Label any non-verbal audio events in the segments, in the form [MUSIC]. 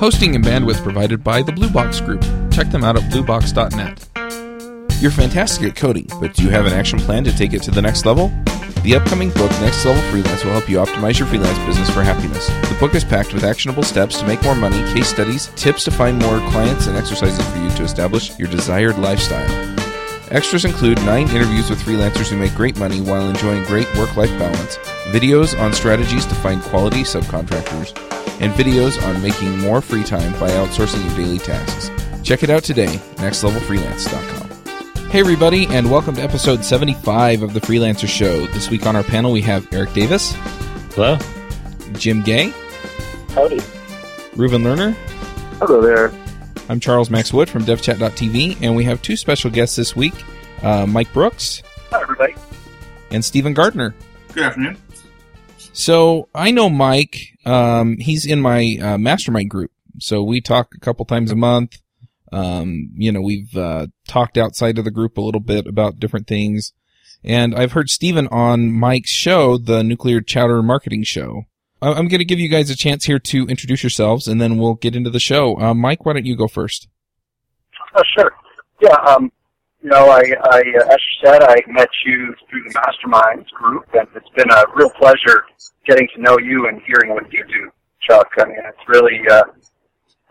Hosting and bandwidth provided by the Blue Box Group. Check them out at bluebox.net. You're fantastic at coding, but do you have an action plan to take it to the next level? The upcoming book, Next Level Freelance, will help you optimize your freelance business for happiness. The book is packed with actionable steps to make more money, case studies, tips to find more clients, and exercises for you to establish your desired lifestyle. Extras include nine interviews with freelancers who make great money while enjoying great work life balance, videos on strategies to find quality subcontractors, and videos on making more free time by outsourcing your daily tasks. Check it out today, nextlevelfreelance.com. Hey, everybody, and welcome to episode 75 of The Freelancer Show. This week on our panel, we have Eric Davis, Hello. Jim Gay, Howdy. Reuven Lerner. Hello there. I'm Charles Max Wood from DevChat.tv, and we have two special guests this week uh, Mike Brooks Hi, everybody. and Stephen Gardner. Good afternoon. So I know Mike. Um, he's in my uh, mastermind group. So we talk a couple times a month. Um, you know, we've uh, talked outside of the group a little bit about different things. And I've heard Stephen on Mike's show, the Nuclear Chowder Marketing Show. I- I'm going to give you guys a chance here to introduce yourselves, and then we'll get into the show. Uh, Mike, why don't you go first? Oh, sure. Yeah, um, you know, I, I, uh, as you said, I met you through the Masterminds group, and it's been a real pleasure getting to know you and hearing what you do, Chuck. I mean, it's really, uh,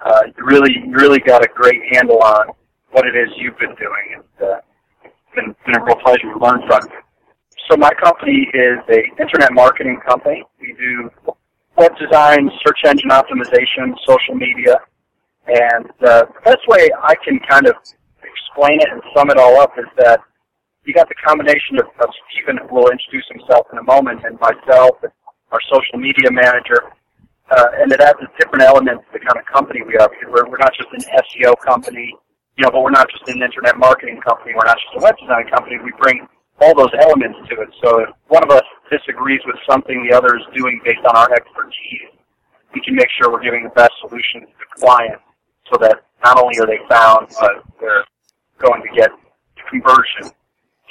uh, you really, really got a great handle on what it is you've been doing, and uh, it's been, been a real pleasure to learn from you. So my company is a internet marketing company. We do web design, search engine optimization, social media, and uh, the best way I can kind of explain it and sum it all up is that you got the combination of, of Stephen, who will introduce himself in a moment, and myself, and our social media manager, uh, and it adds a different element to the kind of company we are. We're, we're not just an SEO company, you know, but we're not just an internet marketing company. We're not just a web design company. We bring all those elements to it. So if one of us disagrees with something the other is doing based on our expertise, we can make sure we're giving the best solution to the client so that not only are they found, but they're going to get conversion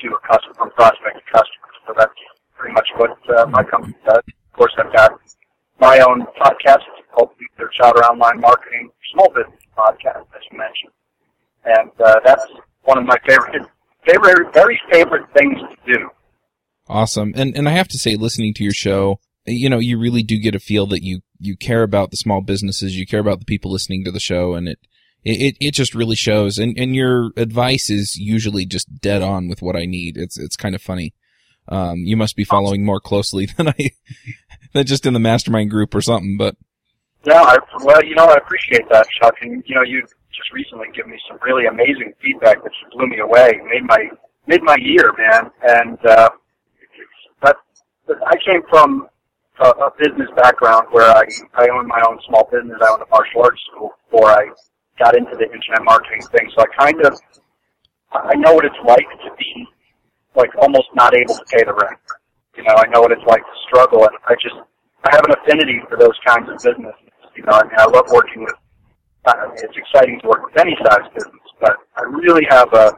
to a customer from prospect to customer. So that's pretty much what uh, my company does. Of course, I've got my own podcast called Nuclear Chowder Online Marketing Small Business Podcast, as you mentioned, and uh, that's one of my favorite, favorite, very favorite things to do. Awesome. And and I have to say, listening to your show, you know, you really do get a feel that you you care about the small businesses, you care about the people listening to the show, and it it it just really shows. And and your advice is usually just dead on with what I need. It's it's kind of funny. Um, you must be following more closely [LAUGHS] than I than just in the mastermind group or something. But Yeah, I, well, you know, I appreciate that, Chuck, and you know, you just recently given me some really amazing feedback that just blew me away, made my made my year, man. And uh, but, but I came from a, a business background where I I owned my own small business. I owned a martial arts school before I got into the internet marketing thing. So I kind of I know what it's like to be like almost not able to pay the rent. You know, I know what it's like to struggle, and I just I have an affinity for those kinds of businesses. You know, I mean, I love working with. I mean, it's exciting to work with any size business, but I really have a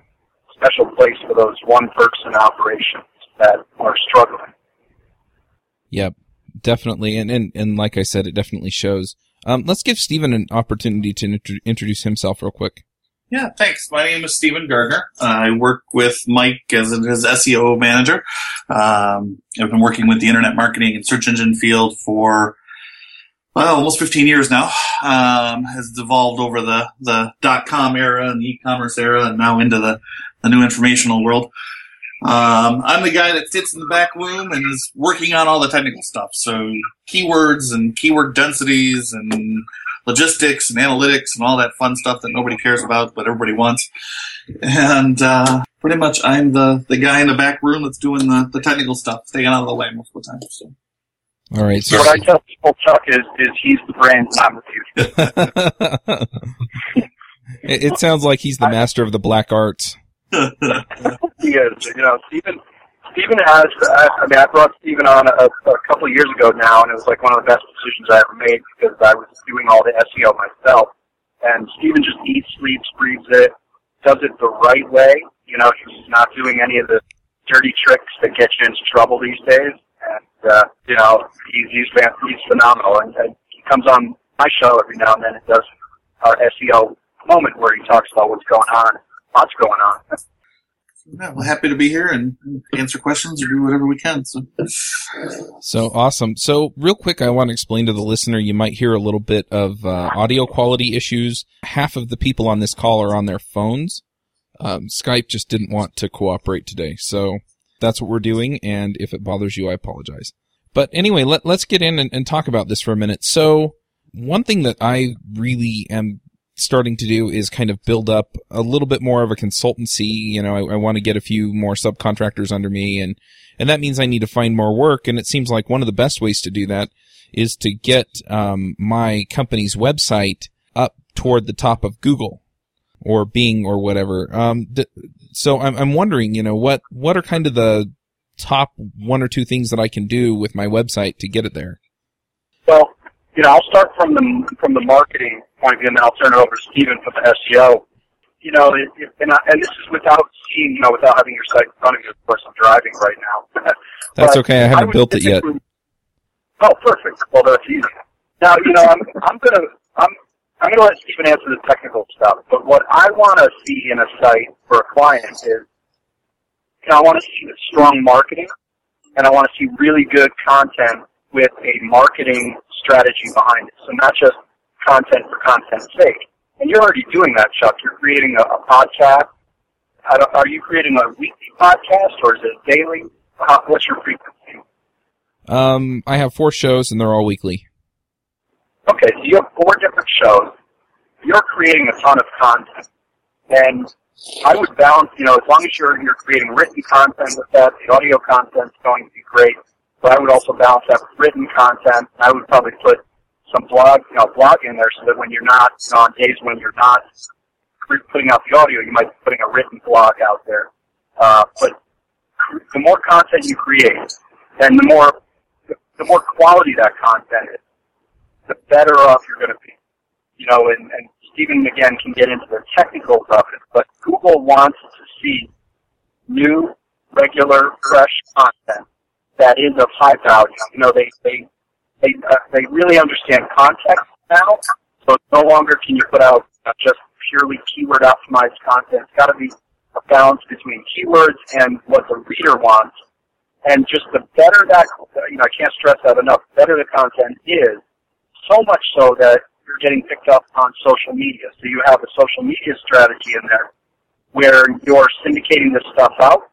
special place for those one-person operations that are struggling. yep, definitely. And and and like I said, it definitely shows. Um, let's give Stephen an opportunity to intro- introduce himself real quick. Yeah, thanks. My name is Stephen Gardner. I work with Mike as his SEO manager. Um, I've been working with the internet marketing and search engine field for well, almost 15 years now. Um, has evolved over the, the dot com era and the e-commerce era and now into the, the new informational world. Um, I'm the guy that sits in the back room and is working on all the technical stuff. So keywords and keyword densities and logistics and analytics and all that fun stuff that nobody cares about, but everybody wants. And uh, pretty much, I'm the, the guy in the back room that's doing the, the technical stuff, staying out of the way most of the time. So. All right. So what I tell people, Chuck, is is he's the brains and I'm the future. [LAUGHS] it, it sounds like he's the master of the black arts. He is. You know, Stephen. Stephen has. I, I mean, I brought Stephen on a, a couple of years ago now, and it was like one of the best decisions I ever made because I was doing all the SEO myself. And Stephen just eats, sleeps, breathes it, does it the right way. You know, he's not doing any of the dirty tricks that get you into trouble these days. And uh, you know, he's he's, he's phenomenal, and, and he comes on my show every now and then it does our SEO moment where he talks about what's going on, what's going on. Yeah, well, happy to be here and answer questions or do whatever we can. So. so awesome. So real quick, I want to explain to the listener, you might hear a little bit of uh, audio quality issues. Half of the people on this call are on their phones. Um, Skype just didn't want to cooperate today. So that's what we're doing. And if it bothers you, I apologize. But anyway, let, let's get in and, and talk about this for a minute. So one thing that I really am starting to do is kind of build up a little bit more of a consultancy. You know, I, I want to get a few more subcontractors under me and, and that means I need to find more work. And it seems like one of the best ways to do that is to get, um, my company's website up toward the top of Google or Bing or whatever. Um, th- so I'm, I'm wondering, you know, what, what are kind of the top one or two things that I can do with my website to get it there? Well, you know, I'll start from the from the marketing point of view, and then I'll turn it over to Stephen for the SEO. You know, it, it, and, I, and this is without seeing, you know, without having your site in front of you. Of course, I'm driving right now. [LAUGHS] That's okay. I haven't I built it yet. Oh, perfect. Well, that's easy. Now, you know, I'm I'm gonna I'm I'm gonna let Stephen answer the technical stuff. But what I want to see in a site for a client is, you know, I want to see strong marketing, and I want to see really good content with a marketing strategy behind it. So not just content for content's sake. And you're already doing that, Chuck. You're creating a, a podcast. are you creating a weekly podcast or is it daily? How, what's your frequency? Um, I have four shows and they're all weekly. Okay, so you have four different shows. You're creating a ton of content. And I would balance, you know, as long as you're, you're creating written content with that, the audio content's going to be great. But I would also balance that with written content. I would probably put some blog, you know, blog in there so that when you're not, you know, on days when you're not putting out the audio, you might be putting a written blog out there. Uh, but the more content you create, and the more, the more quality that content is, the better off you're going to be. You know, and, and Stephen again can get into the technicals of it, but Google wants to see new, regular, fresh content that is of high value. You know, they they they uh, they really understand context now. So no longer can you put out uh, just purely keyword optimized content. It's got to be a balance between keywords and what the reader wants. And just the better that, you know, I can't stress that enough, the better the content is, so much so that you're getting picked up on social media. So you have a social media strategy in there where you're syndicating this stuff out,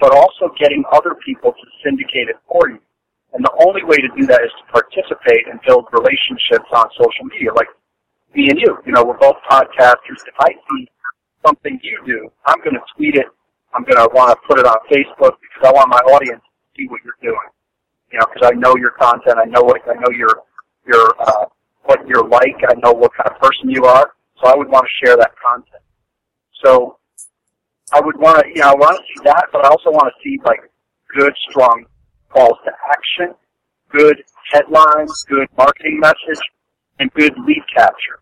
but also getting other people to syndicate it for you. And the only way to do that is to participate and build relationships on social media, like me and you. You know, we're both podcasters. If I see something you do, I'm going to tweet it. I'm going to want to put it on Facebook because I want my audience to see what you're doing. You know, because I know your content. I know what I know your your uh, what you're like. I know what kind of person you are. So I would want to share that content. So I would want to, you know, I want to see that, but I also want to see like good, strong calls to action, good headlines, good marketing message, and good lead capture.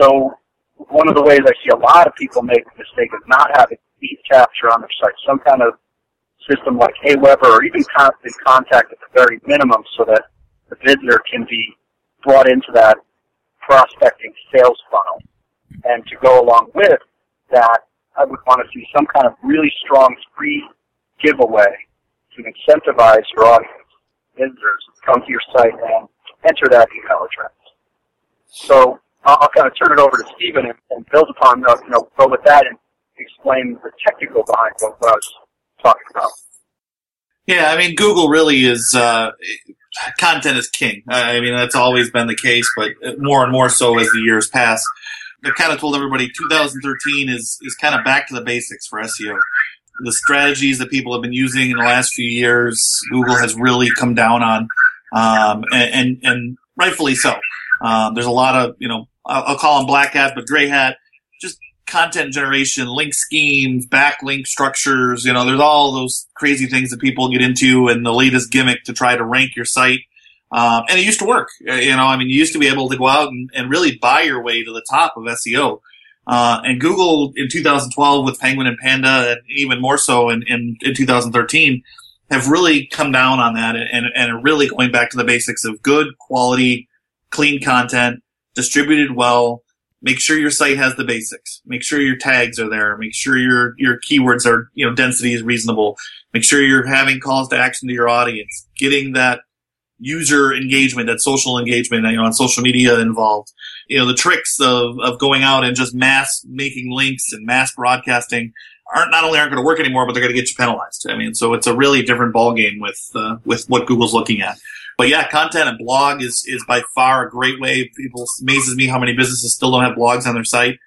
So one of the ways I see a lot of people make the mistake of not having lead capture on their site, some kind of system like Aweber or even constant contact at the very minimum so that the visitor can be brought into that prospecting sales funnel. And to go along with that, I would want to see some kind of really strong free giveaway to incentivize your audience, visitors, to come to your site and enter that email address. So I'll, kind of turn it over to Stephen and, and build upon, the, you know, go with that and explain the technical behind what, what I was talking about. Yeah, I mean, Google really is, uh, content is king. I mean, that's always been the case, but more and more so as the years pass. I kind of told everybody 2013 is, is kind of back to the basics for SEO the strategies that people have been using in the last few years, Google has really come down on, um, and, and, and rightfully so. Um, there's a lot of, you know, I'll, I'll, call them black hat, but gray hat, just content generation, link schemes, backlink structures. You know, there's all those crazy things that people get into and the latest gimmick to try to rank your site. Um, and it used to work. You know, I mean, you used to be able to go out and, and really buy your way to the top of SEO. Uh, and Google in 2012 with Penguin and Panda, and even more so in, in, in 2013, have really come down on that and, and are really going back to the basics of good quality clean content, distributed well. Make sure your site has the basics. Make sure your tags are there. Make sure your, your keywords are, you know, density is reasonable. Make sure you're having calls to action to your audience, getting that user engagement, that social engagement, you know, on social media involved. You know, the tricks of, of going out and just mass making links and mass broadcasting aren't not only aren't going to work anymore, but they're going to get you penalized. I mean, so it's a really different ballgame with uh, with what Google's looking at. But yeah, content and blog is is by far a great way. People amazes me how many businesses still don't have blogs on their site.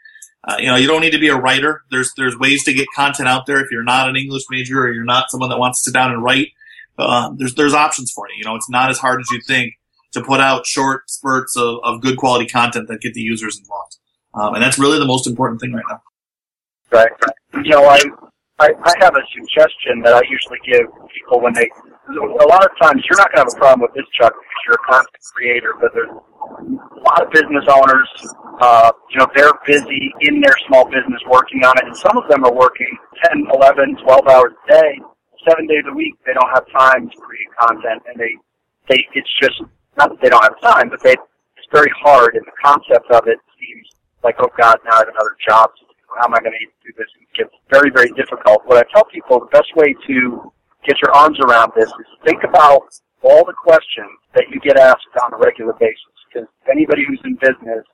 Uh, you know, you don't need to be a writer. There's there's ways to get content out there. If you're not an English major or you're not someone that wants to sit down and write, uh, there's there's options for you. You know, it's not as hard as you think to put out short spurts of, of good quality content that get the users involved. Um, and that's really the most important thing right now. Right. You know, I, I I have a suggestion that I usually give people when they. A lot of times, you're not going to have a problem with this, Chuck, because you're a content creator. But there's a lot of business owners. Uh, you know, they're busy in their small business working on it, and some of them are working 10, 11, 12 hours a day, seven days a week. They don't have time to create content, and they they it's just not that they don't have time, but they it's very hard, and the concept of it seems like oh God, now I have another job to do. how am I going to do this? It gets very, very difficult. What I tell people, the best way to get your arms around this is think about all the questions that you get asked on a regular basis. Because anybody who's in business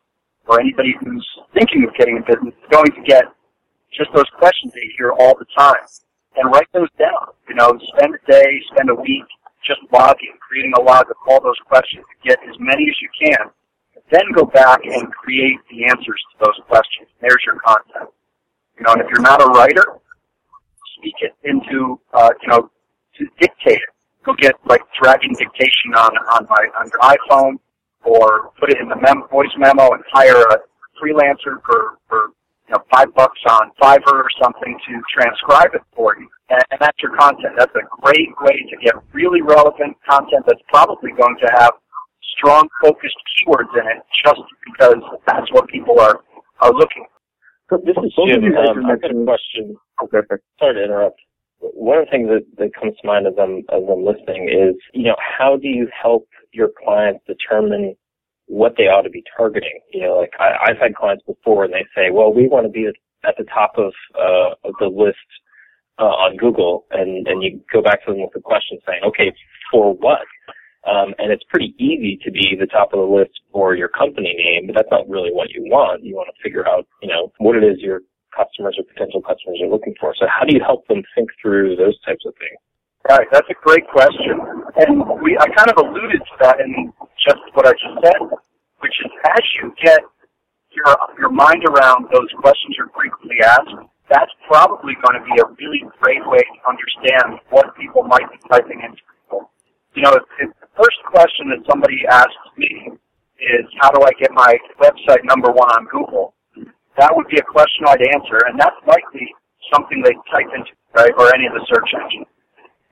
or anybody who's thinking of getting in business is going to get just those questions that you hear all the time. And write those down. You know, spend a day, spend a week just logging, creating a log of all those questions. Get as many as you can then go back and create the answers to those questions. There's your content. You know, and if you're not a writer, speak it into, uh, you know, to dictate it. Go get like Dragon Dictation on on my on your iPhone, or put it in the mem- voice memo and hire a freelancer for for you know five bucks on Fiverr or something to transcribe it for you. And, and that's your content. That's a great way to get really relevant content that's probably going to have strong focused keywords in it just because that's what people are, are looking for. This is Jim. Um, I've got a question. Okay. Sorry to interrupt. One of the things that, that comes to mind as I'm, as I'm listening is, you know, how do you help your clients determine what they ought to be targeting? You know, like I, I've had clients before and they say, well, we want to be at the top of, uh, of the list uh, on Google, and and you go back to them with a question saying, okay, for what? Um, and it's pretty easy to be the top of the list for your company name, but that's not really what you want. You want to figure out, you know, what it is your customers or potential customers are looking for. So how do you help them think through those types of things? Right, that's a great question. And we, I kind of alluded to that in just what I just said, which is as you get your, your mind around those questions you're frequently asked, that's probably going to be a really great way to understand what people might be typing into you know, if, if the first question that somebody asks me is, how do I get my website number one on Google? That would be a question I'd answer, and that's likely something they type into, right, or any of the search engines.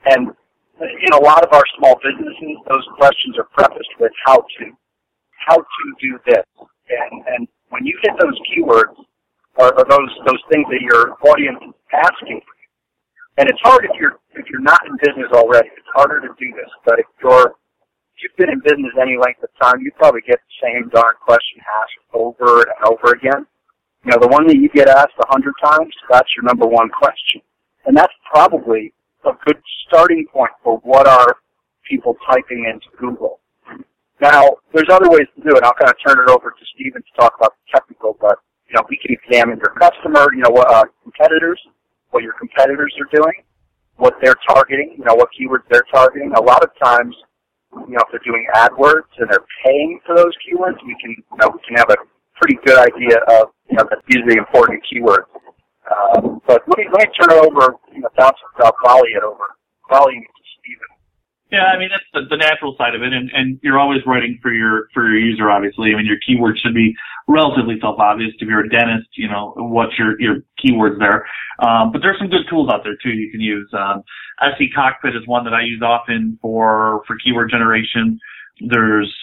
And in a lot of our small businesses, those questions are prefaced with how to, how to do this. And, and when you hit those keywords, or, or those, those things that your audience is asking for, and it's hard if you're if you're not in business already. It's harder to do this. But if you're if you've been in business any length of time, you probably get the same darn question asked over and over again. You know, the one that you get asked a hundred times, that's your number one question. And that's probably a good starting point for what are people typing into Google. Now, there's other ways to do it. I'll kind of turn it over to Stephen to talk about the technical, but, you know, we can examine your customer, you know, what, uh, competitors, what your competitors are doing, what they're targeting, you know, what keywords they're targeting. A lot of times, you know, if they're doing AdWords and they're paying for those keywords, we can, you know, we can have a pretty good idea of, you know, these are the important keywords. Um, but let me, let me turn it over, know, bounce it, volley it over, volley to Stephen. Yeah, I mean that's the, the natural side of it, and, and you're always writing for your for your user. Obviously, I mean your keywords should be relatively self obvious. If you're a dentist, you know what's your your keywords there. Um, but there's some good tools out there too you can use. Um, SECockpit is one that I use often for for keyword generation. There's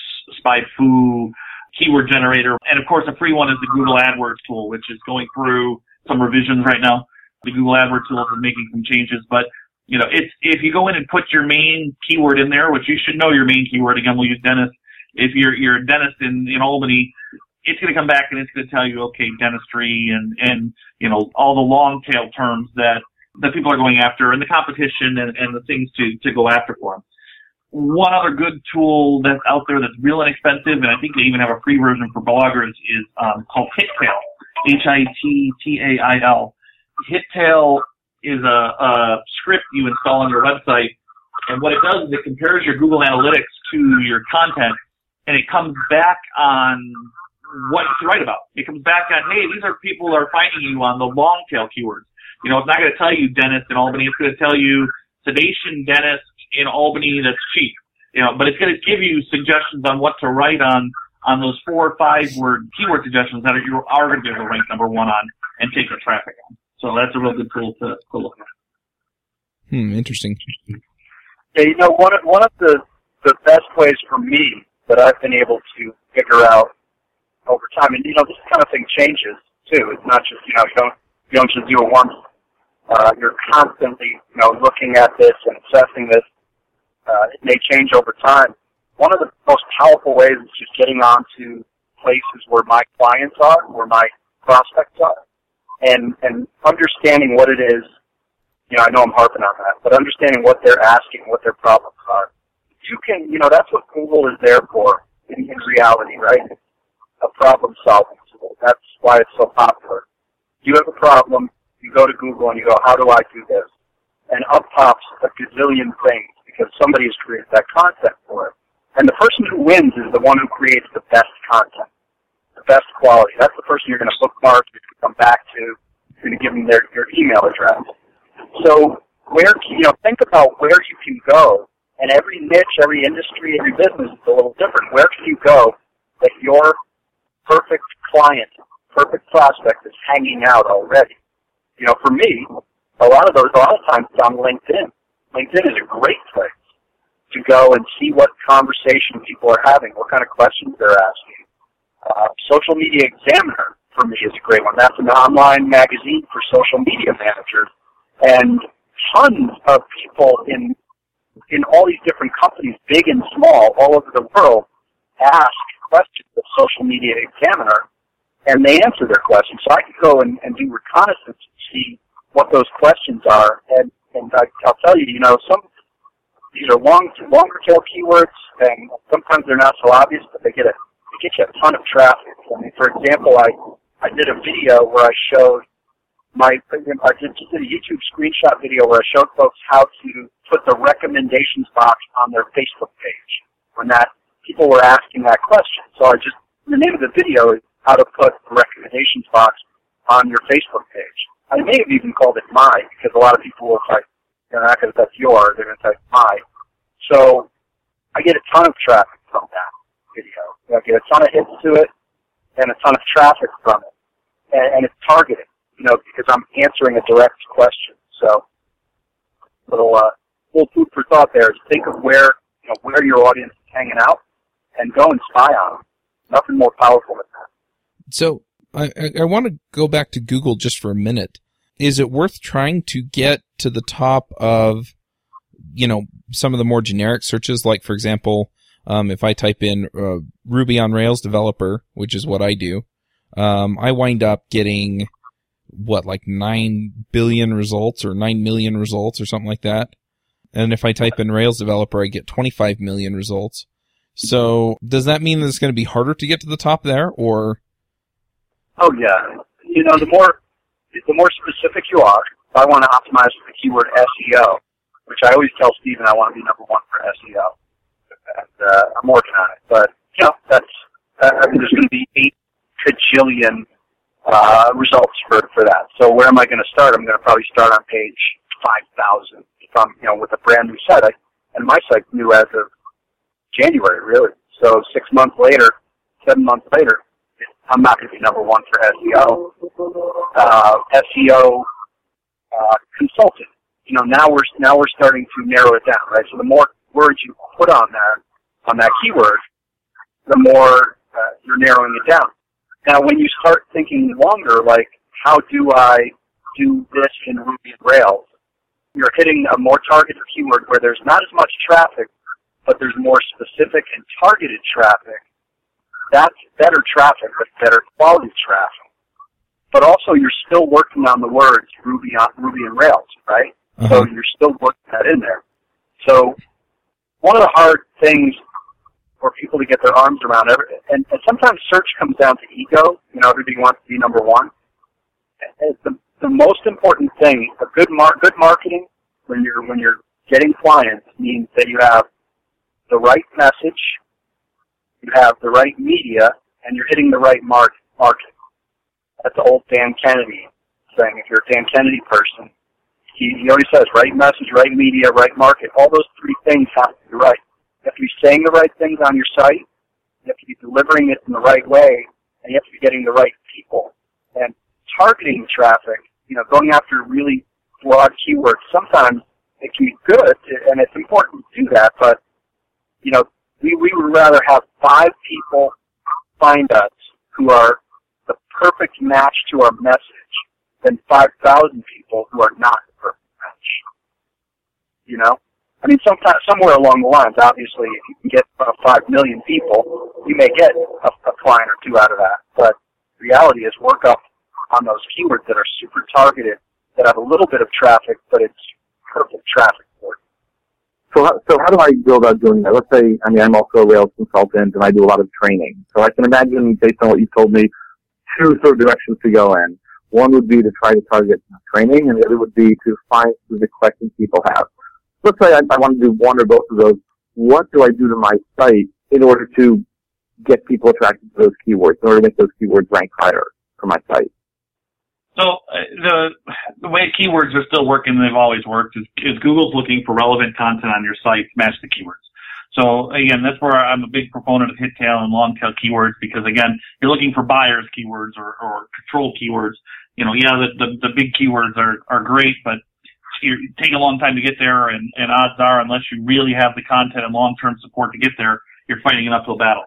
SpyFu keyword generator, and of course a free one is the Google AdWords tool, which is going through some revisions right now. The Google AdWords tool is making some changes, but you know, it's if you go in and put your main keyword in there, which you should know your main keyword. Again, we'll use dentist. if you're you're a dentist in in Albany, it's going to come back and it's going to tell you, okay, dentistry and and you know all the long tail terms that that people are going after and the competition and, and the things to to go after for them. One other good tool that's out there that's real inexpensive, and I think they even have a free version for bloggers, is um, called HitTail. H-I-T-T-A-I-L. HitTail is a, a script you install on your website, and what it does is it compares your Google Analytics to your content, and it comes back on what to write about. It comes back on, hey, these are people who are finding you on the long tail keywords. You know, it's not going to tell you dentist in Albany. It's going to tell you sedation dentist in Albany that's cheap. You know, but it's going to give you suggestions on what to write on on those four or five word keyword suggestions that you are going to be able to rank number one on and take the traffic on. So that's a real good tool to, to look at. Hmm, interesting. Yeah, you know, one of, one of the, the best ways for me that I've been able to figure out over time, and you know, this kind of thing changes too. It's not just, you know, you don't, you don't just do it once. Uh, you're constantly, you know, looking at this and assessing this uh, it may change over time. One of the most powerful ways is just getting onto places where my clients are, where my prospects are, and and understanding what it is. You know, I know I'm harping on that, but understanding what they're asking, what their problems are. You can, you know, that's what Google is there for in, in reality, right? A problem solving tool. That's why it's so popular. You have a problem, you go to Google and you go, how do I do this? And up pops a gazillion things because somebody has created that content for it. And the person who wins is the one who creates the best content, the best quality. That's the person you're going to bookmark, you're going to come back to, you're going to give them their, your email address. So where, you know, think about where you can go, and every niche, every industry, every business is a little different. Where can you go that your perfect client, perfect prospect is hanging out already? You know, for me, a lot of those, a lot of times it's on LinkedIn. LinkedIn is a great place to go and see what conversation people are having, what kind of questions they're asking. Uh, social Media Examiner for me is a great one. That's an online magazine for social media managers, and tons of people in in all these different companies, big and small, all over the world, ask questions of Social Media Examiner, and they answer their questions. So I could go and, and do reconnaissance and see what those questions are, and and I, I'll tell you, you know, some these are long, longer tail keywords, and sometimes they're not so obvious, but they get a get you a ton of traffic. I mean, for example, I I did a video where I showed my I did, just did a YouTube screenshot video where I showed folks how to put the recommendations box on their Facebook page when that people were asking that question. So I just the name of the video is how to put the recommendations box on your Facebook page. I may have even called it my because a lot of people will type, they're not going to type your, they're going to type my. So I get a ton of traffic from that video. I get a ton of hits to it and a ton of traffic from it. And, and it's targeted, you know, because I'm answering a direct question. So little, uh, little food for thought there is think of where, you know, where your audience is hanging out and go and spy on them. Nothing more powerful than that. So I, I want to go back to Google just for a minute. Is it worth trying to get to the top of, you know, some of the more generic searches? Like, for example, um, if I type in uh, Ruby on Rails developer, which is what I do, um, I wind up getting what, like 9 billion results or 9 million results or something like that. And if I type in Rails developer, I get 25 million results. So does that mean that it's going to be harder to get to the top there or? Oh yeah. You know, the more the more specific you are, I want to optimize for the keyword SEO, which I always tell Stephen I want to be number one for SEO, and uh, I'm working on it. But you know, that's uh, I mean, there's going to be eight cajillion uh, results for for that. So where am I going to start? I'm going to probably start on page five thousand I'm you know with a brand new site. I, and my site new as of January, really. So six months later, seven months later, I'm not going to be number one for SEO. Uh, SEO uh, consultant. You know, now we're now we're starting to narrow it down, right? So the more words you put on that on that keyword, the more uh, you're narrowing it down. Now, when you start thinking longer, like how do I do this in Ruby and Rails, you're hitting a more targeted keyword where there's not as much traffic, but there's more specific and targeted traffic, that's better traffic, but better quality traffic. But also you're still working on the words Ruby on Ruby and Rails, right? Uh-huh. So you're still working that in there. So one of the hard things for people to get their arms around and, and sometimes search comes down to ego. You know, everybody wants to be number one. And the, the most important thing, a good mar- good marketing when you're when you're getting clients means that you have the right message, you have the right media, and you're hitting the right mark market. That's the old Dan Kennedy thing. If you're a Dan Kennedy person, he, he says right message, right media, right market. All those three things have to be right. You have to be saying the right things on your site. You have to be delivering it in the right way, and you have to be getting the right people. And targeting traffic, you know, going after really broad keywords, sometimes it can be good, and it's important to do that, but, you know, we, we would rather have five people find us who are the perfect match to our message than 5,000 people who are not the perfect match. You know? I mean, sometime, somewhere along the lines, obviously, if you can get uh, five million people, you may get a, a client or two out of that. But reality is, work up on those keywords that are super targeted, that have a little bit of traffic, but it's perfect traffic for you. So, how, so how do I go about doing that? Let's say, I mean, I'm also a Rails consultant and I do a lot of training. So I can imagine, based on what you told me, two sort of directions to go in. One would be to try to target training, and the other would be to find the questions people have let's say I, I want to do one or both of those. What do I do to my site in order to get people attracted to those keywords, in order to make those keywords rank higher for my site? So uh, the the way keywords are still working, they've always worked, is, is Google's looking for relevant content on your site to match the keywords. So again, that's where I'm a big proponent of HitTail and long tail keywords because again, you're looking for buyers keywords or, or control keywords. You know, yeah, the, the, the big keywords are, are great, but you take a long time to get there, and, and odds are, unless you really have the content and long-term support to get there, you're fighting an uphill battle.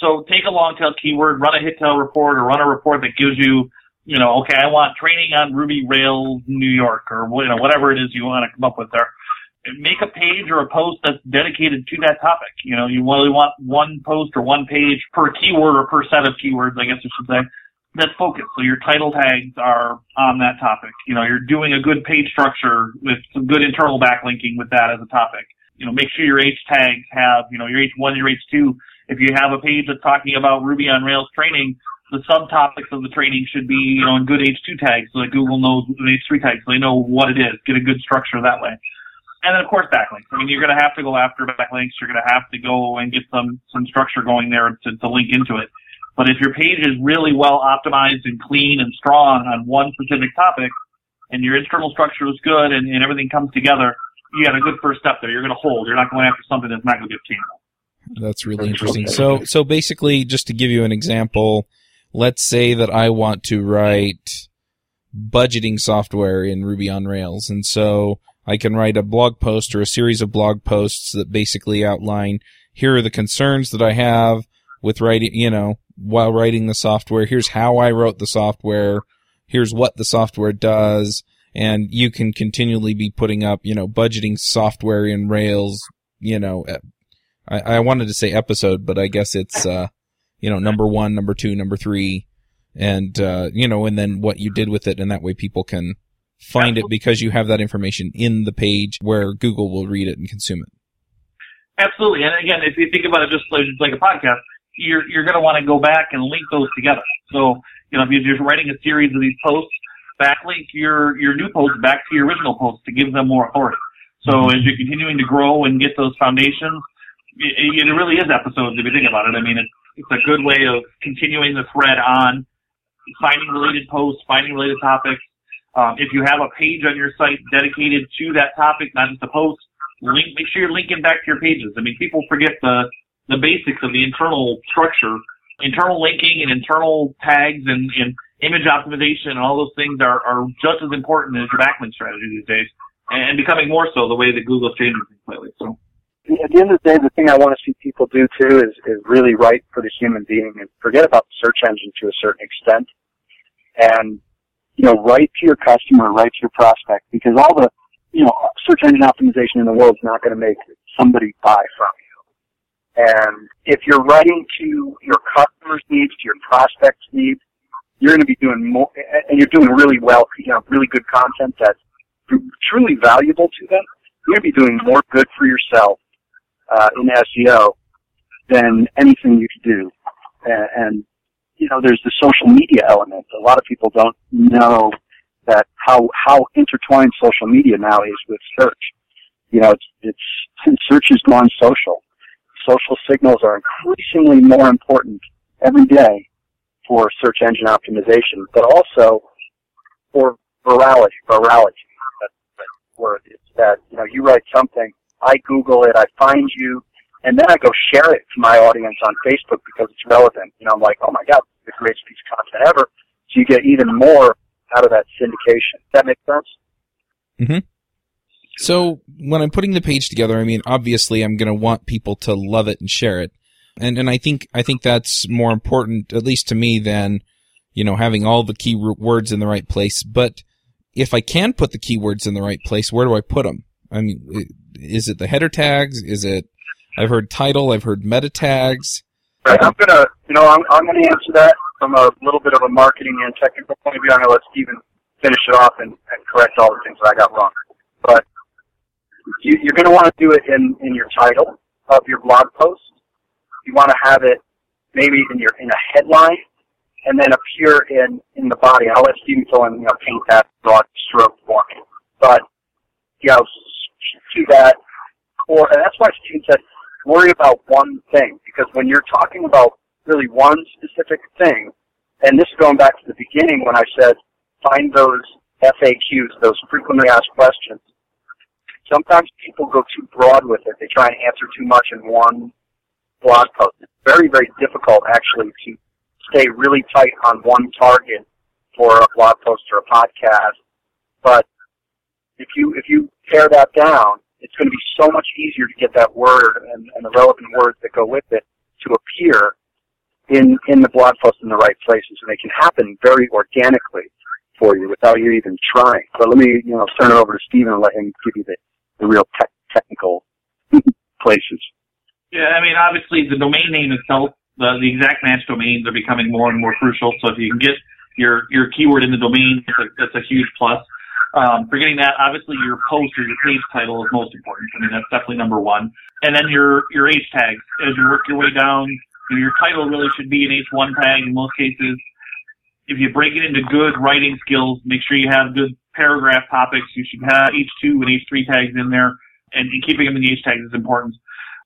So take a long tail keyword, run a HitTail report, or run a report that gives you, you know, okay, I want training on Ruby Rails New York, or you know, whatever it is you want to come up with there. Make a page or a post that's dedicated to that topic. You know, you really want one post or one page per keyword or per set of keywords, I guess I should say that's focused. So your title tags are on that topic. You know, you're doing a good page structure with some good internal backlinking with that as a topic. You know, make sure your H tags have, you know, your H1, your H2. If you have a page that's talking about Ruby on Rails training, the subtopics of the training should be, you know, in good H2 tags so that Google knows an H3 tags, so they know what it is. Get a good structure that way. And then of course backlinks. I mean, you're going to have to go after backlinks. You're going to have to go and get some, some structure going there to, to link into it. But if your page is really well optimized and clean and strong on one specific topic, and your internal structure is good and, and everything comes together, you got a good first step there. You're going to hold. You're not going after something that's not going to get channel. That's really interesting. So, so basically, just to give you an example, let's say that I want to write budgeting software in Ruby on Rails, and so I can write a blog post or a series of blog posts that basically outline here are the concerns that I have with writing, you know, while writing the software. Here's how I wrote the software. Here's what the software does. And you can continually be putting up, you know, budgeting software in Rails, you know, I, I wanted to say episode, but I guess it's, uh, you know, number one, number two, number three, and, uh, you know, and then what you did with it. And that way people can find it because you have that information in the page where Google will read it and consume it. Absolutely. And again, if you think about it just like, like a podcast, you're you're going to want to go back and link those together. So you know if you're just writing a series of these posts, backlink your your new posts back to your original posts to give them more authority. So mm-hmm. as you're continuing to grow and get those foundations, it, it really is episodes if you think about it. I mean, it's it's a good way of continuing the thread on finding related posts, finding related topics. Um, if you have a page on your site dedicated to that topic, not just a post, link. Make sure you're linking back to your pages. I mean, people forget the the basics of the internal structure. Internal linking and internal tags and, and image optimization and all those things are, are just as important as your backlink strategy these days and becoming more so the way that Google's changing things lately. So at the end of the day, the thing I want to see people do too is, is really write for the human being and forget about the search engine to a certain extent. And, you know, write to your customer, write to your prospect because all the, you know, search engine optimization in the world is not going to make somebody buy from you And if you're writing to your customers' needs, to your prospects' needs, you're going to be doing more, and you're doing really well, you know, really good content that's truly valuable to them. You're going to be doing more good for yourself uh, in SEO than anything you could do. And, and you know, there's the social media element. A lot of people don't know that how how intertwined social media now is with search. You know, it's it's search has gone social. Social signals are increasingly more important every day for search engine optimization, but also for virality. Virality. That's the word. It's that you know you write something, I Google it, I find you, and then I go share it to my audience on Facebook because it's relevant. You know, I'm like, oh my god, the greatest piece of content ever. So you get even more out of that syndication. Does that make sense? Mm-hmm. So when I'm putting the page together, I mean, obviously I'm going to want people to love it and share it. And, and I think, I think that's more important, at least to me, than, you know, having all the key words in the right place. But if I can put the keywords in the right place, where do I put them? I mean, is it the header tags? Is it, I've heard title, I've heard meta tags. Right, I'm gonna, you know, I'm, I'm gonna answer that from a little bit of a marketing and technical point of view. I'm gonna let Stephen finish it off and, and correct all the things that I got wrong. But you, you're gonna want to do it in, in your title of your blog post. You want to have it maybe in your, in a headline and then appear in, in the body. I'll let Stephen fill in, you know, paint that broad stroke for me. But, you know, to that Or and that's why Stephen said, worry about one thing, because when you're talking about really one specific thing, and this is going back to the beginning when I said find those FAQs, those frequently asked questions. Sometimes people go too broad with it. They try and answer too much in one blog post. It's very, very difficult actually to stay really tight on one target for a blog post or a podcast. But if you if you pare that down, it's going to be so much easier to get that word and, and the relevant words that go with it to appear in in the blog post in the right places, and they can happen very organically for you without you even trying. But let me you know turn it over to Stephen and let him give you the the real tech, technical [LAUGHS] places. Yeah, I mean, obviously the domain name itself, the, the exact match domains are becoming more and more crucial. So if you can get your your keyword in the domain, that's a, that's a huge plus. Um, forgetting that, obviously your post or your page title is most important. I mean, that's definitely number one. And then your, your H tags. As you work your way down, you know, your title really should be an H1 tag in most cases. If you break it into good writing skills, make sure you have good paragraph topics. You should have H2 and H3 tags in there, and, and keeping them in the H tags is important.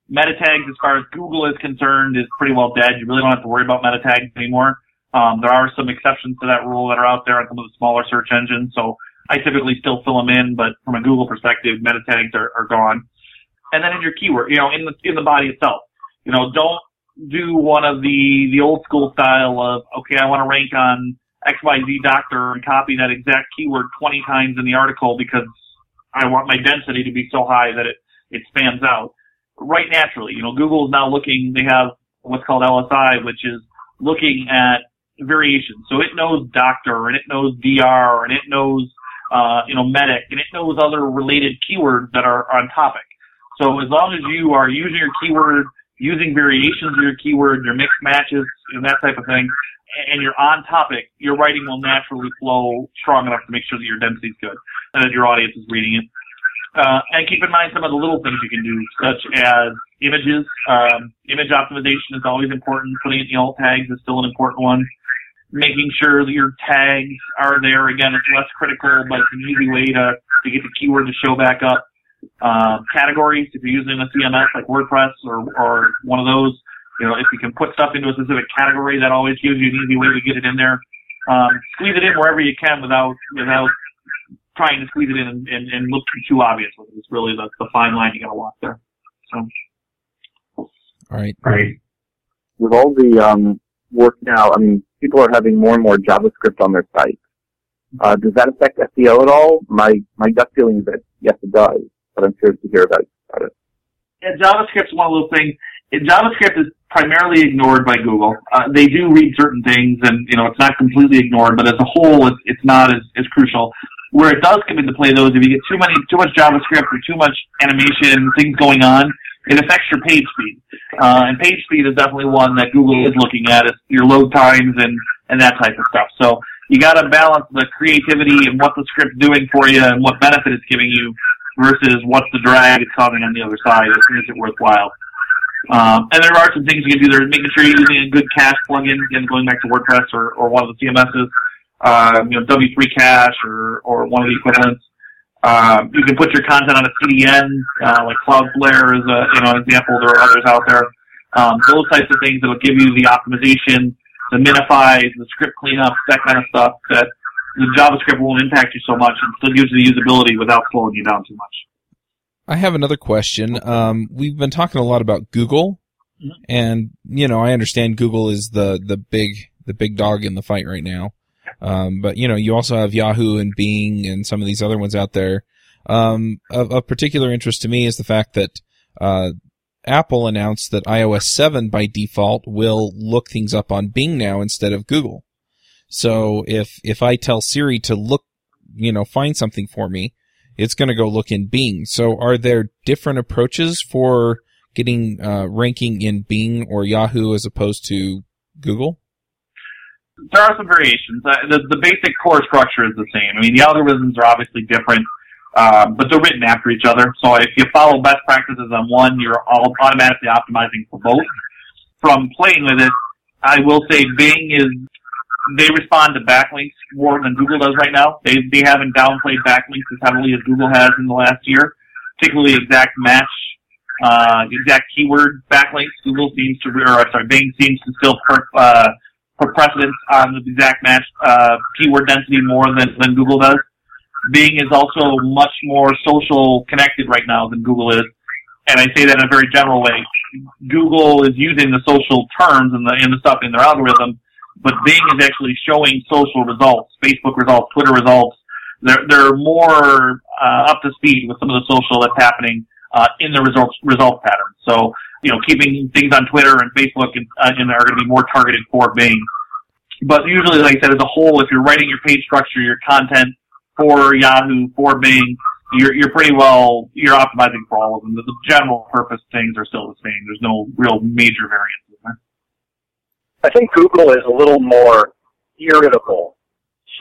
Meta tags, as far as Google is concerned, is pretty well dead. You really don't have to worry about meta tags anymore. Um, there are some exceptions to that rule that are out there on some of the smaller search engines, so I typically still fill them in, but from a Google perspective, meta tags are, are gone. And then in your keyword, you know, in the in the body itself, you know, don't do one of the the old school style of okay, I want to rank on XYZ doctor and copy that exact keyword 20 times in the article because I want my density to be so high that it it spans out. Right naturally, you know, Google is now looking. They have what's called LSI, which is looking at variations. So it knows doctor and it knows DR and it knows uh, you know, medic, and it knows other related keywords that are on topic. So as long as you are using your keyword, using variations of your keyword, your mixed matches, and that type of thing, and you're on topic, your writing will naturally flow strong enough to make sure that your density is good and that your audience is reading it. Uh, and keep in mind some of the little things you can do, such as images. Um, image optimization is always important. Putting in the alt tags is still an important one making sure that your tags are there. Again, it's less critical, but it's an easy way to, to get the keyword to show back up. Uh, categories, if you're using a CMS like WordPress or, or one of those, you know, if you can put stuff into a specific category, that always gives you an easy way to get it in there. Um, squeeze it in wherever you can without, without trying to squeeze it in and, and, and look too obvious. It's really the, the fine line you gotta walk there. So. All right. All right. With all the, um, work now, I mean, people are having more and more JavaScript on their site. Uh, does that affect SEO at all? My my gut feeling is that yes, it does, but I'm curious to hear about, about it. Yeah, JavaScript's one of those things. JavaScript is primarily ignored by Google. Uh, they do read certain things, and you know it's not completely ignored, but as a whole, it's, it's not as, as crucial. Where it does come into play, though, is if you get too many too much JavaScript or too much animation, things going on, it affects your page speed. Uh, and page speed is definitely one that Google is looking at, is your load times and, and that type of stuff. So you got to balance the creativity and what the script's doing for you and what benefit it's giving you versus what's the drag it's causing on the other side. Is it worthwhile? Um, and there are some things you can do there, making sure you're using a good cache plugin, again, going back to WordPress or, or one of the CMSs, um, you know, W3 Cache or, or one of the equivalents. Um, you can put your content on a CDN, uh, like Cloudflare is a, you know, example. There are others out there. Um, those types of things that will give you the optimization, the minifies, the script cleanup, that kind of stuff that the JavaScript won't impact you so much and still gives you the usability without slowing you down too much. I have another question. Um, we've been talking a lot about Google, mm-hmm. and you know, I understand Google is the the big the big dog in the fight right now. Um, but you know, you also have Yahoo and Bing and some of these other ones out there. Um, of, of, particular interest to me is the fact that uh, Apple announced that iOS 7 by default will look things up on Bing now instead of Google. So if if I tell Siri to look, you know, find something for me, it's going to go look in Bing. So are there different approaches for getting uh, ranking in Bing or Yahoo as opposed to Google? there are some variations. Uh, the, the basic core structure is the same. I mean, the algorithms are obviously different, um, but they're written after each other. So if you follow best practices on one, you're all automatically optimizing for both. From playing with it, I will say Bing is they respond to backlinks more than Google does right now. They they haven't downplayed backlinks as heavily as Google has in the last year, particularly exact match, uh, exact keyword backlinks. Google seems to, or sorry, Bing seems to still per, uh, put precedence on the exact match uh, keyword density more than, than Google does. Bing is also much more social connected right now than Google is. And I say that in a very general way. Google is using the social terms and the, and the stuff in their algorithm, but Bing is actually showing social results, Facebook results, Twitter results. They're, they're more uh, up to speed with some of the social that's happening uh, in the results results pattern. So you know, keeping things on Twitter and Facebook and, uh, and are going to be more targeted for Bing. But usually, like I said, as a whole, if you're writing your page structure, your content for Yahoo, for Bing, you're, you're pretty well, you're optimizing for all of them. The, the general purpose things are still the same. There's no real major variances there. I think Google is a little more irritable.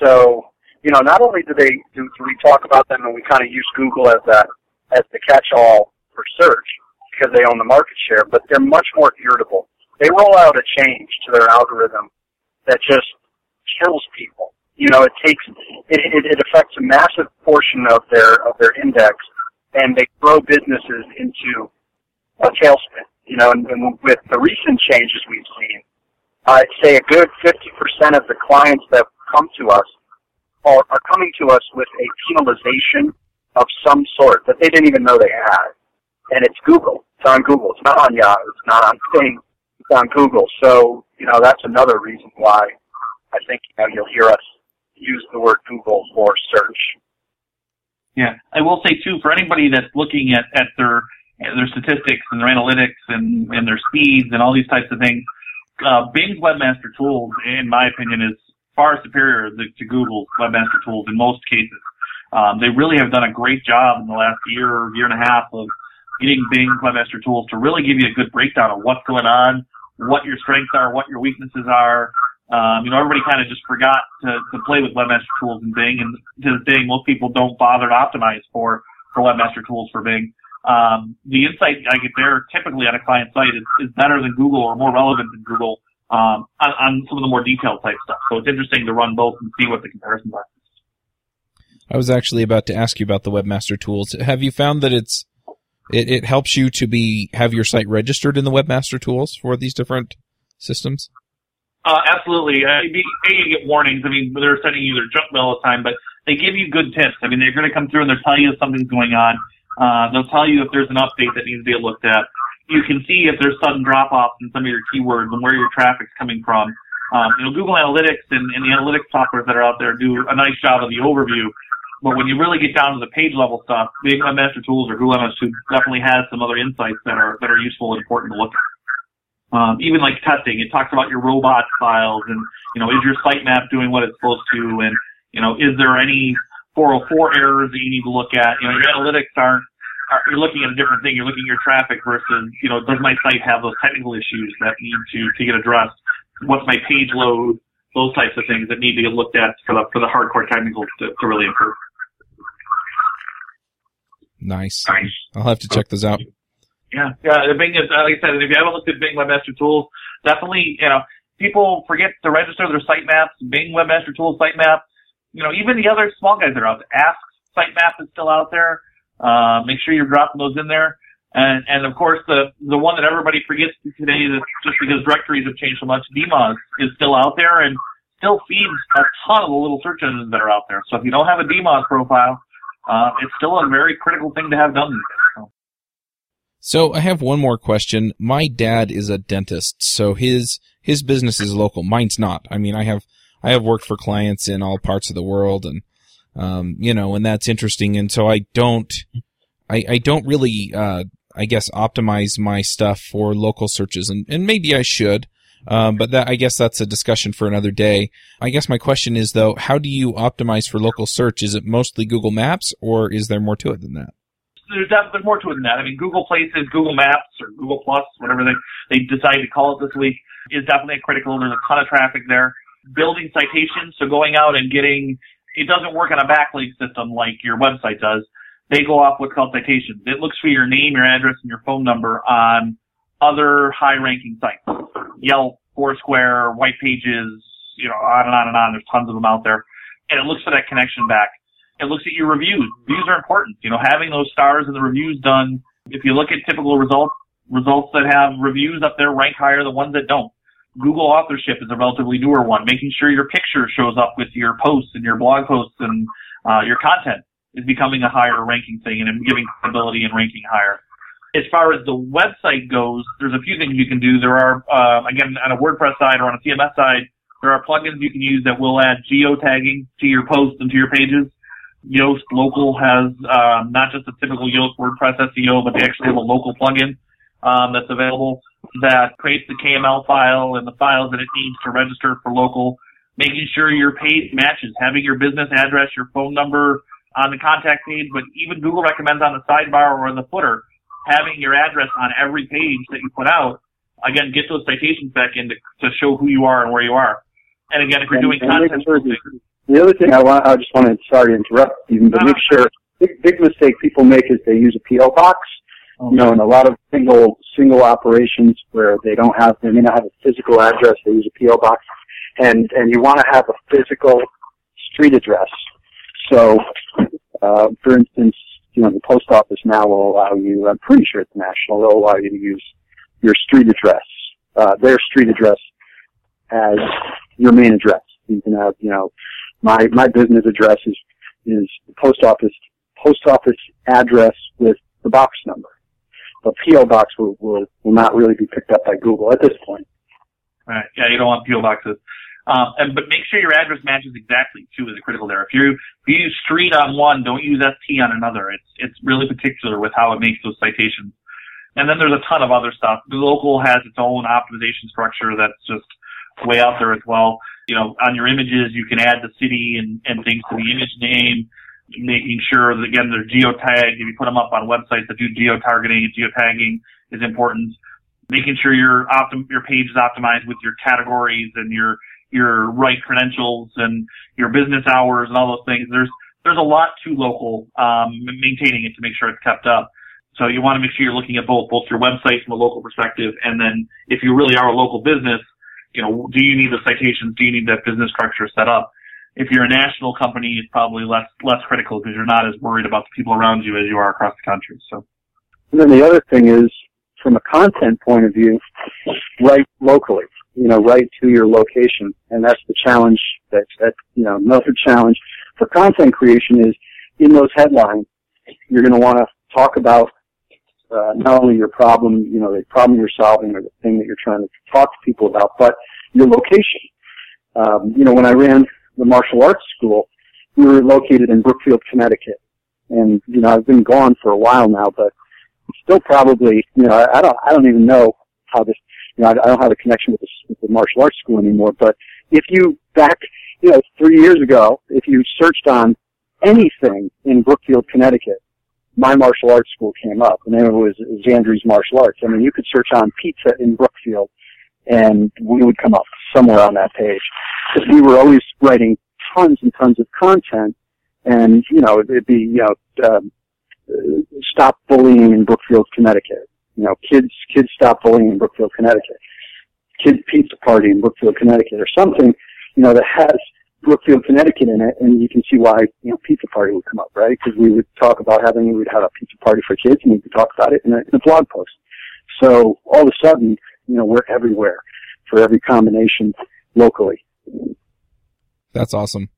So, you know, not only do they, do, do we talk about them and we kind of use Google as that, as the catch-all for search, because they own the market share, but they're much more irritable. They roll out a change to their algorithm that just kills people. You know, it takes it, it, it affects a massive portion of their of their index, and they throw businesses into a tailspin. You know, and, and with the recent changes we've seen, I'd say a good 50% of the clients that come to us are, are coming to us with a penalization of some sort that they didn't even know they had and it's Google. It's on Google. It's not on Yahoo. It's not on Bing. It's on Google. So, you know, that's another reason why I think, you know, you'll hear us use the word Google for search. Yeah. I will say too, for anybody that's looking at, at their, their statistics and their analytics and, and their speeds and all these types of things, uh, Bing's Webmaster Tools, in my opinion, is far superior to, Google's Webmaster Tools in most cases. Um, they really have done a great job in the last year, or year and a half of getting Bing Webmaster Tools to really give you a good breakdown of what's going on, what your strengths are, what your weaknesses are. Um, you know, everybody kind of just forgot to, to play with Webmaster Tools and Bing, and to this day, most people don't bother to optimize for, for Webmaster Tools for Bing. Um, the insight I get there typically on a client site is, is better than Google or more relevant than Google um, on, on some of the more detailed type stuff. So it's interesting to run both and see what the comparisons are. I was actually about to ask you about the Webmaster Tools. Have you found that it's it, it helps you to be have your site registered in the Webmaster Tools for these different systems. Uh, absolutely. Uh, you get warnings. I mean, they're sending you their junk mail all the time, but they give you good tips. I mean, they're going to come through and they're telling you something's going on. Uh, they'll tell you if there's an update that needs to be looked at. You can see if there's sudden drop-offs in some of your keywords and where your traffic's coming from. Um, you know, Google Analytics and, and the analytics software that are out there do a nice job of the overview. But when you really get down to the page level stuff, Bing Master Tools or Google MS Tools definitely has some other insights that are that are useful and important to look at. Um, even like testing, it talks about your robot files and you know is your sitemap doing what it's supposed to, and you know is there any 404 errors that you need to look at. You know your analytics aren't you're looking at a different thing. You're looking at your traffic versus, you know, does my site have those technical issues that need to, to get addressed? What's my page load? Those types of things that need to get looked at for the, for the hardcore technicals to, to really improve. Nice. nice. I'll have to check those out. Yeah, yeah. Bing is, like I said, if you haven't looked at Bing Webmaster Tools, definitely, you know, people forget to register their sitemaps. Bing Webmaster Tools sitemap. You know, even the other small guys that are out there. Ask sitemap is still out there. Uh, make sure you're dropping those in there. And, and of course, the, the one that everybody forgets today that just because directories have changed so much, DMOZ is still out there and still feeds a ton of the little search engines that are out there. So if you don't have a DMOZ profile, uh, it's still a very critical thing to have done. So. so I have one more question. My dad is a dentist, so his his business is local. Mine's not. I mean, I have I have worked for clients in all parts of the world, and um, you know, and that's interesting. And so I don't, I, I don't really, uh, I guess optimize my stuff for local searches, and and maybe I should. Um, but that, I guess that's a discussion for another day. I guess my question is though, how do you optimize for local search? Is it mostly Google Maps or is there more to it than that? There's, there's more to it than that. I mean, Google Places, Google Maps, or Google Plus, whatever they, they decide to call it this week, is definitely critical. There's a ton of traffic there. Building citations, so going out and getting, it doesn't work on a backlink system like your website does. They go off what's called citations. It looks for your name, your address, and your phone number on other high ranking sites. Yelp, Foursquare, White Pages, you know, on and on and on. There's tons of them out there. And it looks for that connection back. It looks at your reviews. Reviews are important. You know, having those stars and the reviews done. If you look at typical results, results that have reviews up there rank higher than ones that don't. Google authorship is a relatively newer one. Making sure your picture shows up with your posts and your blog posts and uh, your content is becoming a higher ranking thing and giving credibility and ranking higher as far as the website goes, there's a few things you can do. There are, uh, again, on a WordPress side or on a CMS side, there are plugins you can use that will add geotagging to your posts and to your pages. Yoast Local has um, not just a typical Yoast WordPress SEO, but they actually have a local plugin um, that's available that creates the KML file and the files that it needs to register for local, making sure your page matches, having your business address, your phone number on the contact page, but even Google recommends on the sidebar or in the footer having your address on every page that you put out, again, get those citations back in to, to show who you are and where you are. And again, if you're and, doing and content, sure the other thing I want, I just want to sorry to interrupt you, but uh-huh. make sure big, big mistake people make is they use a PO box. You know, in a lot of single single operations where they don't have, they may not have a physical address, they use a PO box, and and you want to have a physical street address. So, uh, for instance, you know, the post office now will allow you, I'm pretty sure it's national, they'll allow you to use your street address, uh, their street address as your main address. You can have, you know, my, my business address is, is the post office, post office address with the box number. The PO box will, will, will not really be picked up by Google at this point. Right. Yeah, you don't want PO boxes. Um, and, but make sure your address matches exactly too is critical there. If you, if you use street on one, don't use ST on another. It's, it's really particular with how it makes those citations. And then there's a ton of other stuff. The local has its own optimization structure that's just way out there as well. You know, on your images, you can add the city and, and things to the image name, making sure that again, they're geotagged. If you put them up on websites that do geo-targeting and geotagging is important. Making sure your optim- your page is optimized with your categories and your your right credentials and your business hours and all those things. There's there's a lot to local um, maintaining it to make sure it's kept up. So you want to make sure you're looking at both both your website from a local perspective, and then if you really are a local business, you know, do you need the citations? Do you need that business structure set up? If you're a national company, it's probably less less critical because you're not as worried about the people around you as you are across the country. So. And then the other thing is, from a content point of view, write locally you know, right to your location. And that's the challenge that, that, you know, another challenge for content creation is in those headlines, you're going to want to talk about uh, not only your problem, you know, the problem you're solving or the thing that you're trying to talk to people about, but your location. Um, you know, when I ran the martial arts school, we were located in Brookfield, Connecticut. And, you know, I've been gone for a while now, but still probably, you know, I, don't, I don't even know how this you know, I, don't have a connection with the, with the martial arts school anymore, but if you back, you know, three years ago, if you searched on anything in Brookfield, Connecticut, my martial arts school came up. The name of it was Xandri's Martial Arts. I mean, you could search on pizza in Brookfield and we would come up somewhere on that page. Because we were always writing tons and tons of content and, you know, it'd be, you know, um, stop bullying in Brookfield, Connecticut. You know, kids, kids stop bullying in Brookfield, Connecticut. Kid pizza party in Brookfield, Connecticut or something, you know, that has Brookfield, Connecticut in it, and you can see why, you know, pizza party would come up, right? Because we would talk about having, we would have a pizza party for kids, and we could talk about it in a, in a blog post. So all of a sudden, you know, we're everywhere for every combination locally. That's awesome.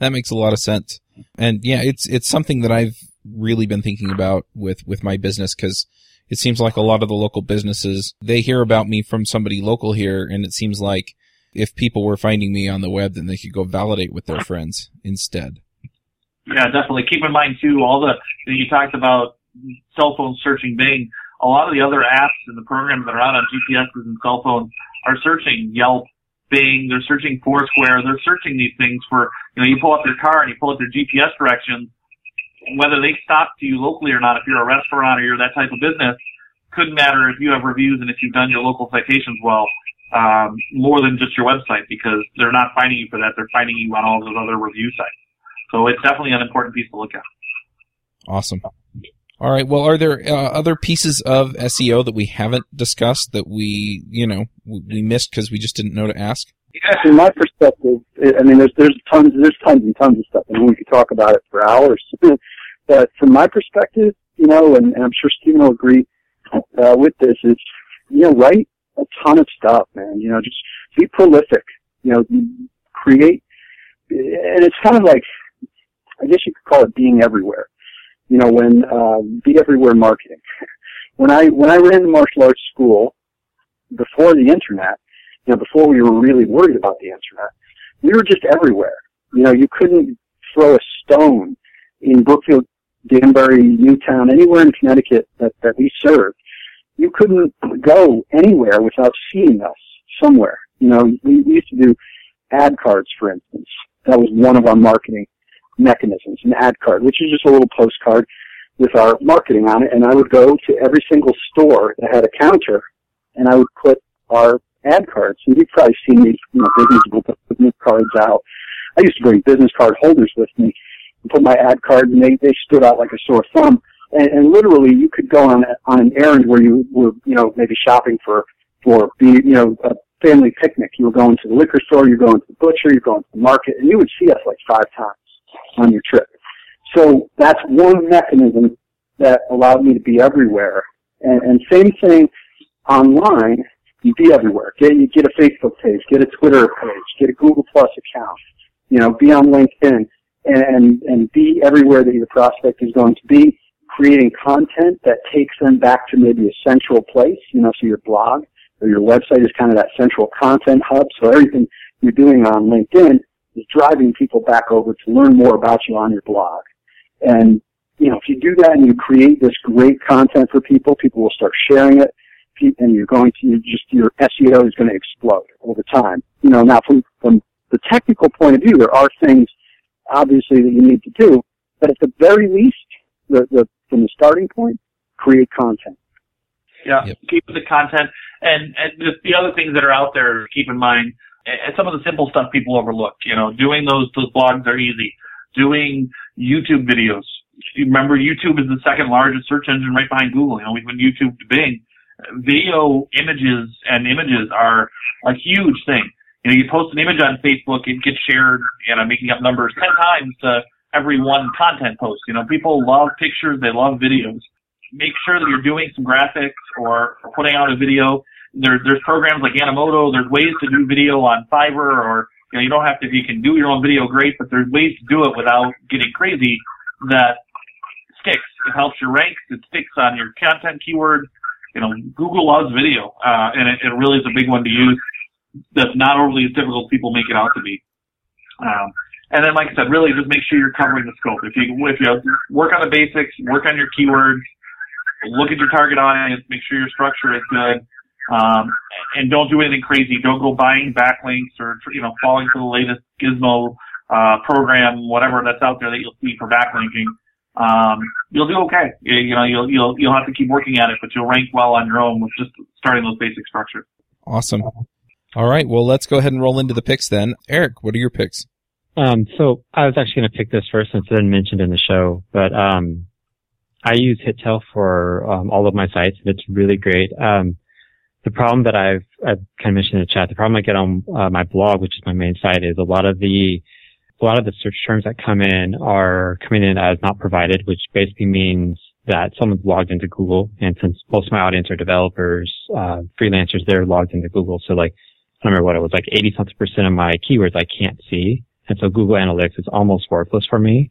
That makes a lot of sense. And yeah, it's, it's something that I've really been thinking about with, with my business because it seems like a lot of the local businesses, they hear about me from somebody local here and it seems like if people were finding me on the web, then they could go validate with their friends instead. Yeah, definitely. Keep in mind too, all the, you talked about cell phone searching Bing. A lot of the other apps and the programs that are out on GPSs and cell phones are searching Yelp, Bing, they're searching Foursquare, they're searching these things for, you know, you pull up their car and you pull up their GPS directions, whether they stop to you locally or not, if you're a restaurant or you're that type of business, couldn't matter if you have reviews and if you've done your local citations well um, more than just your website because they're not finding you for that. They're finding you on all those other review sites. So it's definitely an important piece to look at. Awesome. All right. Well, are there uh, other pieces of SEO that we haven't discussed that we, you know, we missed because we just didn't know to ask? Yeah, from my perspective, I mean, there's there's tons there's tons and tons of stuff, and we could talk about it for hours. [LAUGHS] but from my perspective, you know, and, and I'm sure Stephen will agree uh, with this, is you know, write a ton of stuff, man. You know, just be prolific. You know, create, and it's kind of like, I guess you could call it being everywhere. You know, when uh, be everywhere marketing. [LAUGHS] when I when I ran the martial arts school before the internet, you know, before we were really worried about the internet, we were just everywhere. You know, you couldn't throw a stone in Brookfield, Danbury, Newtown, anywhere in Connecticut that, that we served you couldn't go anywhere without seeing us somewhere. You know, we, we used to do ad cards, for instance. That was one of our marketing mechanisms, an ad card, which is just a little postcard with our marketing on it. And I would go to every single store that had a counter and I would put our ad cards. And you've probably seen these, you know, business business cards out. I used to bring business card holders with me and put my ad card and they, they stood out like a sore thumb and, and literally you could go on on an errand where you were you know maybe shopping for for you know a family picnic. You were going to the liquor store, you're going to the butcher, you're going to the market, and you would see us like five times on your trip. So that's one mechanism that allowed me to be everywhere. And, and same thing online, you be everywhere. Get you get a Facebook page, get a Twitter page, get a Google Plus account. You know, be on LinkedIn and and be everywhere that your prospect is going to be creating content that takes them back to maybe a central place, you know, so your blog or your website is kind of that central content hub. So everything you're doing on LinkedIn is driving people back over to learn more about you on your blog. And, you know, if you do that and you create this great content for people, people will start sharing it and you're going to just, your SEO is going to explode over time. You know, now from, from the technical point of view, there are things obviously that you need to do, but at the very least, the, the from the starting point, create content. Yeah, yep. keep the content, and and the, the other things that are out there. Keep in mind, and some of the simple stuff people overlook. You know, doing those those blogs are easy. Doing YouTube videos. Remember, YouTube is the second largest search engine right behind Google. You know, we went YouTube to Bing. Video images and images are a huge thing. You know, you post an image on Facebook, it gets shared, and I'm making up numbers, 10 times to every one content post. You know, people love pictures, they love videos. Make sure that you're doing some graphics or putting out a video. There, there's programs like Animoto. There's ways to do video on Fiverr or, you know, you don't have to, if you can do your own video, great, but there's ways to do it without getting crazy that sticks. It helps your ranks. It sticks on your content keyword. You know, Google loves video, uh, and it, it really is a big one to use that's not overly as difficult as people make it out to be. Um, and then, like I said, really just make sure you're covering the scope. If you if you work on the basics, work on your keywords, look at your target audience, make sure your structure is good, um, and don't do anything crazy. Don't go buying backlinks or you know falling for the latest gizmo uh, program, whatever that's out there that you'll see for backlinking. um, you'll do okay. You, you know, you'll you'll you'll have to keep working at it, but you'll rank well on your own with just starting those basic structures. Awesome. All right. Well, let's go ahead and roll into the picks then. Eric, what are your picks? Um, so I was actually going to pick this first since it didn't mentioned in the show, but um, I use HitTail for um, all of my sites, and it's really great. Um, the problem that I've, I've kind of mentioned in the chat, the problem I get on uh, my blog, which is my main site, is a lot of the a lot of the search terms that come in are coming in as not provided, which basically means that someone's logged into Google. And since most of my audience are developers, uh, freelancers, they're logged into Google. So like, I don't remember what it was, like 80 something percent of my keywords I can't see. And so Google Analytics is almost worthless for me.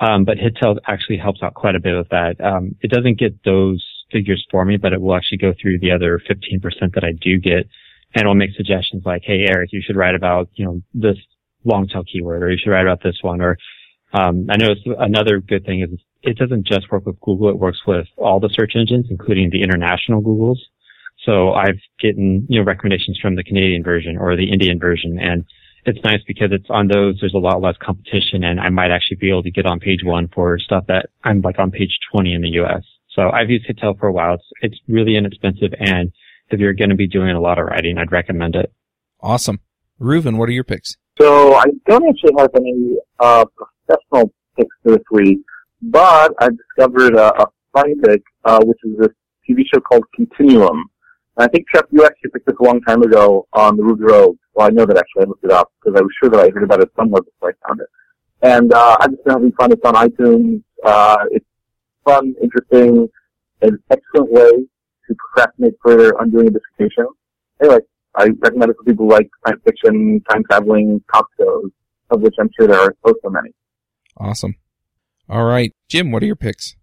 Um, but HitTail actually helps out quite a bit with that. Um, it doesn't get those figures for me, but it will actually go through the other 15% that I do get and it'll make suggestions like, Hey, Eric, you should write about, you know, this long tail keyword or you should write about this one. Or, um, I know another good thing is it doesn't just work with Google. It works with all the search engines, including the international Googles. So I've gotten, you know, recommendations from the Canadian version or the Indian version and it's nice because it's on those, there's a lot less competition and I might actually be able to get on page one for stuff that I'm like on page 20 in the US. So I've used HitTail for a while. It's, it's really inexpensive. And if you're going to be doing a lot of writing, I'd recommend it. Awesome. Reuven, what are your picks? So I don't actually have any, uh, professional picks this week, but I discovered a, a funny pick, uh, which is this TV show called Continuum. And I think, Chuck, you actually picked this a long time ago on the Ruby Rogues. Well, I know that actually I looked it up because I was sure that I heard about it somewhere before I found it. And, uh, I've just been having fun. It's on iTunes. Uh, it's fun, interesting, and excellent way to procrastinate further on doing a dissertation. Anyway, I recommend it for people who like science fiction, time traveling, cop shows, of which I'm sure there are so, so many. Awesome. All right. Jim, what are your picks?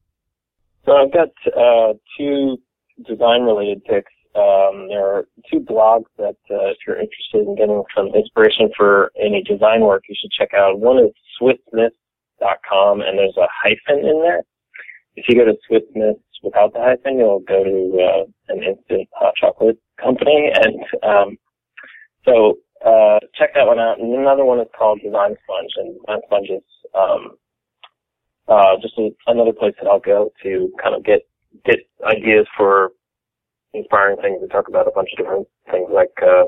So I've got uh, two design related picks. Um, there are two blogs that uh, if you're interested in getting some inspiration for any design work, you should check out. One is swissmiss.com, and there's a hyphen in there. If you go to Swissmiss without the hyphen, you'll go to uh, an instant hot chocolate company, and um, so uh, check that one out. And another one is called Design Sponge, and Design Sponge is um, uh, just a, another place that I'll go to kind of get get ideas for inspiring things. We talk about a bunch of different things like uh,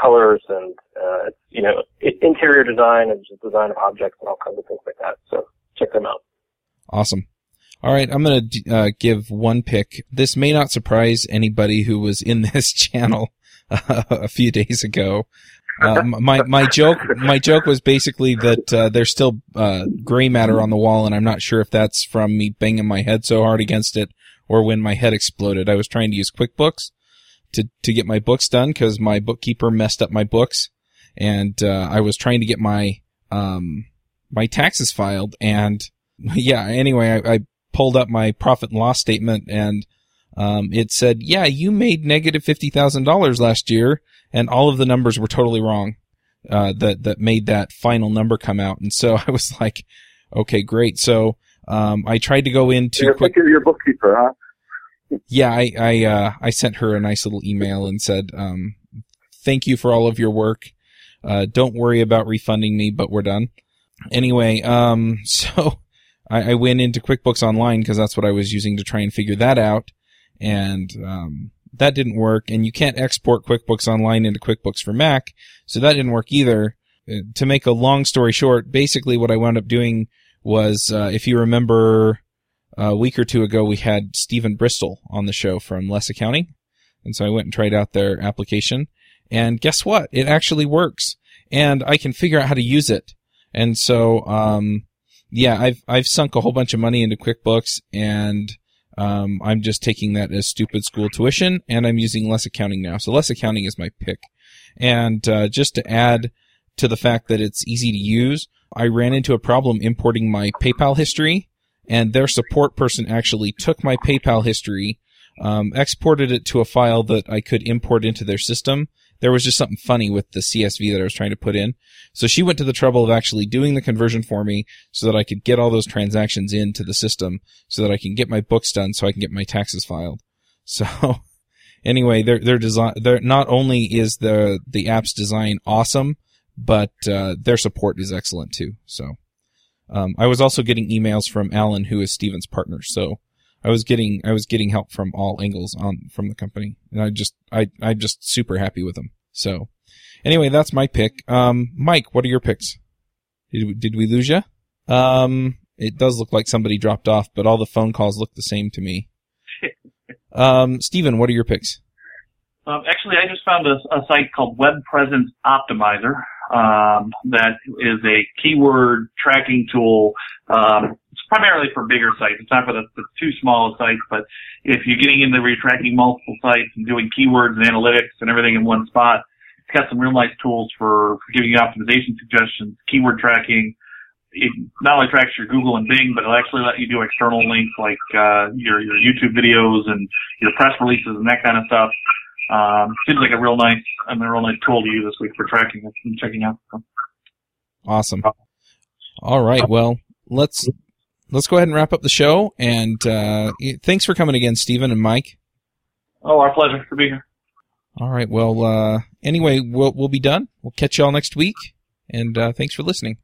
colors and uh, you know interior design and just design of objects and all kinds of things like that. So check them out. Awesome. All right, I'm going to uh, give one pick. This may not surprise anybody who was in [LAUGHS] this channel uh, a few days ago. Uh, my my joke my joke was basically that uh, there's still uh, gray matter on the wall, and I'm not sure if that's from me banging my head so hard against it or when my head exploded. I was trying to use QuickBooks to to get my books done because my bookkeeper messed up my books, and uh, I was trying to get my um my taxes filed. And yeah, anyway, I, I pulled up my profit and loss statement and um, it said, yeah, you made negative $50,000 last year and all of the numbers were totally wrong. Uh, that, that made that final number come out. And so [LAUGHS] I was like, okay, great. So, um, I tried to go into You're quick. your bookkeeper, huh? Yeah, I, I, uh, I sent her a nice little email and said, um, thank you for all of your work. Uh, don't worry about refunding me, but we're done. Anyway, um, [LAUGHS] so I, I went into QuickBooks Online because that's what I was using to try and figure that out, and um, that didn't work. And you can't export QuickBooks Online into QuickBooks for Mac, so that didn't work either. Uh, to make a long story short, basically what I wound up doing was, uh, if you remember, a week or two ago we had Steven Bristol on the show from Less Accounting, and so I went and tried out their application, and guess what? It actually works, and I can figure out how to use it. And so, um, yeah, I've I've sunk a whole bunch of money into QuickBooks, and um, I'm just taking that as stupid school tuition, and I'm using less accounting now. So less accounting is my pick. And uh, just to add to the fact that it's easy to use, I ran into a problem importing my PayPal history, and their support person actually took my PayPal history, um, exported it to a file that I could import into their system, there was just something funny with the CSV that I was trying to put in. So she went to the trouble of actually doing the conversion for me so that I could get all those transactions into the system so that I can get my books done so I can get my taxes filed. [LAUGHS] So anyway, their, their design, their, not only is the, the app's design awesome, but, uh, their support is excellent too. So, Um, I was also getting emails from Allan, who is Steven's partner. So I was getting I was getting help from all angles on from the company, and I just I I'm just super happy with them. So anyway, that's my pick. Um, Mike, what are your picks? Did did we lose you? Um, it does look like somebody dropped off, but all the phone calls look the same to me. [LAUGHS] um, Stephen, what are your picks? Um, actually, I just found a, a site called Web Presence Optimizer um, that is a keyword tracking tool. Um, primarily for bigger sites. It's not for the, the two small sites, but if you're getting into where you're tracking multiple sites and doing keywords and analytics and everything in one spot, it's got some real nice tools for, for giving you optimization suggestions, keyword tracking, it not only tracks your Google and Bing, but it'll actually let you do external links like uh, your your YouTube videos and your press releases and that kind of stuff. Um, seems like a real nice, I mean, a real nice tool to use this week for tracking and checking out. Awesome. All right. Well, let's let's go ahead and wrap up the show. And uh, thanks for coming again, Stephen and Mike. Oh, our pleasure to be here. All right. Well, uh, anyway, we'll we'll be done. We'll catch you all next week. And uh, thanks for listening.